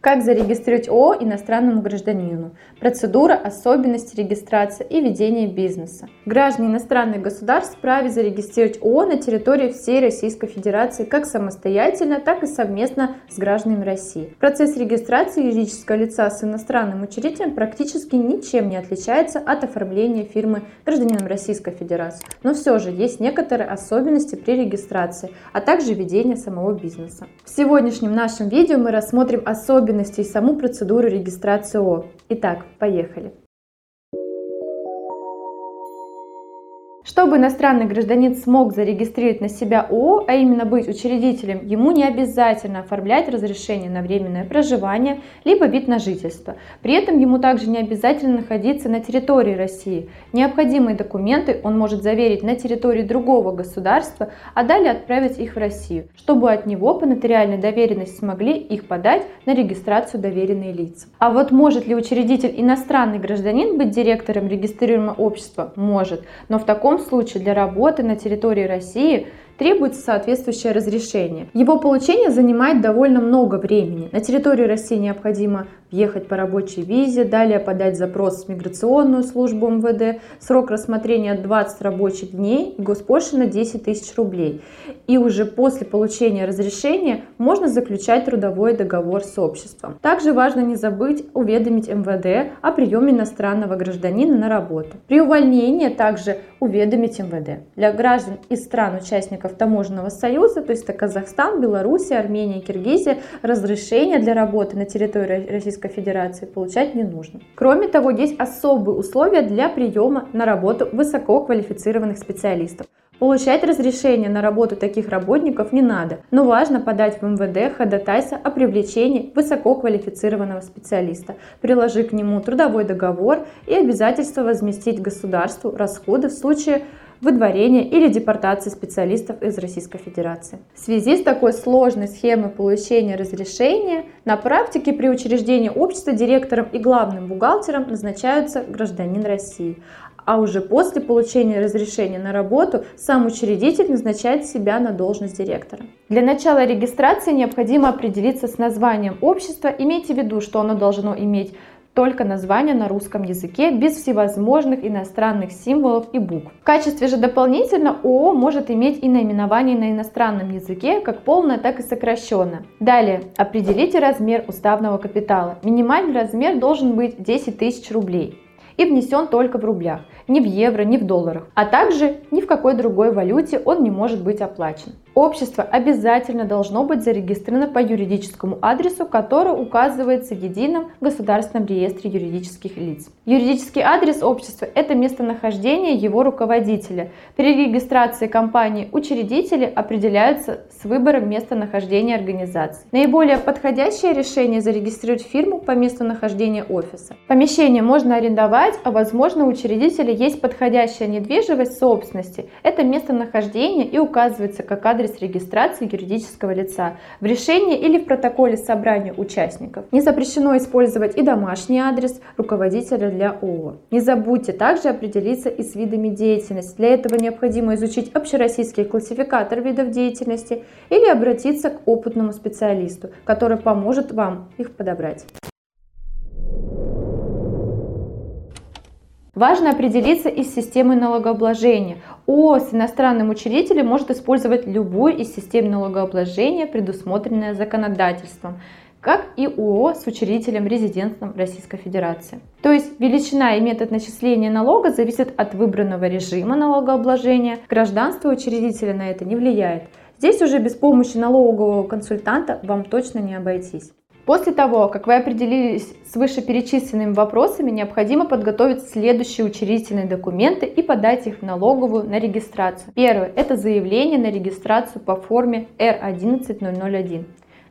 Как зарегистрировать ООО иностранному гражданину? Процедура, особенности регистрации и ведения бизнеса. Граждане иностранных государств вправе зарегистрировать ООО на территории всей Российской Федерации как самостоятельно, так и совместно с гражданами России. Процесс регистрации юридического лица с иностранным учредителем практически ничем не отличается от оформления фирмы гражданином Российской Федерации. Но все же есть некоторые особенности при регистрации, а также ведения самого бизнеса. В сегодняшнем нашем видео мы рассмотрим особенности особенности и саму процедуру регистрации ООО. Итак, поехали. Чтобы иностранный гражданин смог зарегистрировать на себя ООО, а именно быть учредителем, ему не обязательно оформлять разрешение на временное проживание, либо вид на жительство. При этом ему также не обязательно находиться на территории России. Необходимые документы он может заверить на территории другого государства, а далее отправить их в Россию, чтобы от него по нотариальной доверенности смогли их подать на регистрацию доверенные лица. А вот может ли учредитель иностранный гражданин быть директором регистрируемого общества? Может, но в таком случае для работы на территории России требуется соответствующее разрешение. Его получение занимает довольно много времени. На территории России необходимо ехать по рабочей визе, далее подать запрос в миграционную службу МВД, срок рассмотрения 20 рабочих дней госпошлина 10 тысяч рублей. И уже после получения разрешения можно заключать трудовой договор с обществом. Также важно не забыть уведомить МВД о приеме иностранного гражданина на работу. При увольнении также уведомить МВД. Для граждан из стран-участников таможенного союза, то есть это Казахстан, Белоруссия, Армения, Киргизия, разрешение для работы на территории Российской Федерации получать не нужно. Кроме того, есть особые условия для приема на работу высококвалифицированных специалистов. Получать разрешение на работу таких работников не надо, но важно подать в МВД ходатайство о привлечении высококвалифицированного специалиста, приложив к нему трудовой договор и обязательство возместить государству расходы в случае выдворения или депортации специалистов из Российской Федерации. В связи с такой сложной схемой получения разрешения, на практике при учреждении общества директором и главным бухгалтером назначаются гражданин России, а уже после получения разрешения на работу сам учредитель назначает себя на должность директора. Для начала регистрации необходимо определиться с названием общества. Имейте в виду, что оно должно иметь только название на русском языке без всевозможных иностранных символов и букв. В качестве же дополнительно ООО может иметь и наименование на иностранном языке, как полное, так и сокращенное. Далее, определите размер уставного капитала. Минимальный размер должен быть 10 тысяч рублей и внесен только в рублях, не в евро, не в долларах, а также ни в какой другой валюте он не может быть оплачен. Общество обязательно должно быть зарегистрировано по юридическому адресу, который указывается в Едином государственном реестре юридических лиц. Юридический адрес общества – это местонахождение его руководителя. При регистрации компании учредители определяются с выбором местонахождения организации. Наиболее подходящее решение – зарегистрировать фирму по месту нахождения офиса. Помещение можно арендовать, а возможно у учредителя есть подходящая недвижимость собственности. Это местонахождение и указывается как адрес регистрации юридического лица в решении или в протоколе собрания участников. Не запрещено использовать и домашний адрес руководителя для ООО. Не забудьте также определиться и с видами деятельности. Для этого необходимо изучить общероссийский классификатор видов деятельности или обратиться к опытному специалисту, который поможет вам их подобрать. Важно определиться и с системой налогообложения. ООО с иностранным учредителем может использовать любую из систем налогообложения, предусмотренная законодательством, как и ООО с учредителем резидентством Российской Федерации. То есть величина и метод начисления налога зависят от выбранного режима налогообложения. Гражданство учредителя на это не влияет. Здесь уже без помощи налогового консультанта вам точно не обойтись. После того, как вы определились с вышеперечисленными вопросами, необходимо подготовить следующие учредительные документы и подать их в налоговую на регистрацию. Первое – это заявление на регистрацию по форме R11001.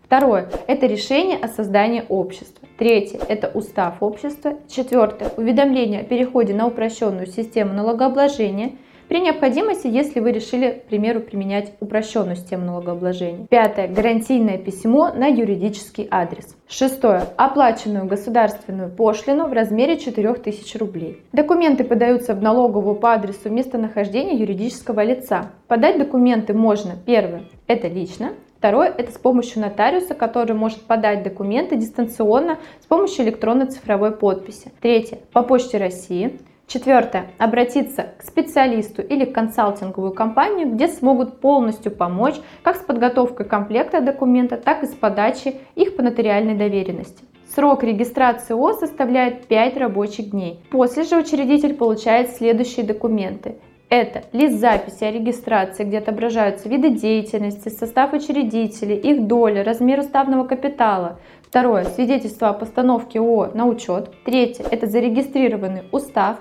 Второе – это решение о создании общества. Третье – это устав общества. Четвертое – уведомление о переходе на упрощенную систему налогообложения – при необходимости, если вы решили, к примеру, применять упрощенную систему налогообложения. Пятое. Гарантийное письмо на юридический адрес. Шестое. Оплаченную государственную пошлину в размере 4000 рублей. Документы подаются в налоговую по адресу местонахождения юридического лица. Подать документы можно, первое, это лично, Второе – это с помощью нотариуса, который может подать документы дистанционно с помощью электронной цифровой подписи. Третье – по почте России. Четвертое. Обратиться к специалисту или консалтинговую компанию, где смогут полностью помочь как с подготовкой комплекта документа, так и с подачей их по нотариальной доверенности. Срок регистрации ООО составляет 5 рабочих дней. После же учредитель получает следующие документы. Это лист записи о регистрации, где отображаются виды деятельности, состав учредителей, их доля, размер уставного капитала. Второе. Свидетельство о постановке ООО на учет. Третье. Это зарегистрированный устав.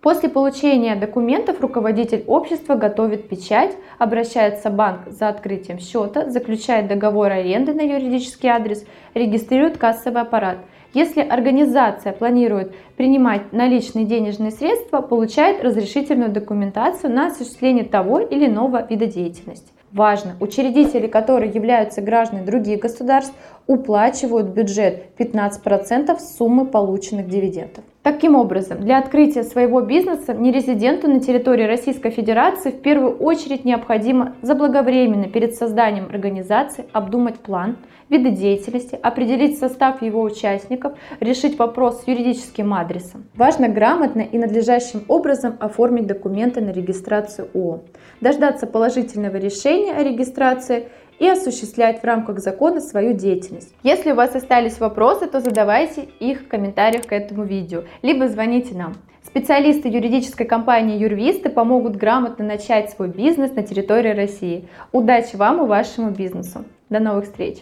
После получения документов руководитель общества готовит печать, обращается в банк за открытием счета, заключает договор аренды на юридический адрес, регистрирует кассовый аппарат. Если организация планирует принимать наличные денежные средства, получает разрешительную документацию на осуществление того или иного вида деятельности. Важно, учредители, которые являются гражданами других государств, уплачивают бюджет 15% суммы полученных дивидендов. Таким образом, для открытия своего бизнеса нерезиденту на территории Российской Федерации в первую очередь необходимо заблаговременно перед созданием организации обдумать план, виды деятельности, определить состав его участников, решить вопрос с юридическим адресом. Важно грамотно и надлежащим образом оформить документы на регистрацию ООО, дождаться положительного решения о регистрации и осуществлять в рамках закона свою деятельность. Если у вас остались вопросы, то задавайте их в комментариях к этому видео, либо звоните нам. Специалисты юридической компании Юрвисты помогут грамотно начать свой бизнес на территории России. Удачи вам и вашему бизнесу. До новых встреч!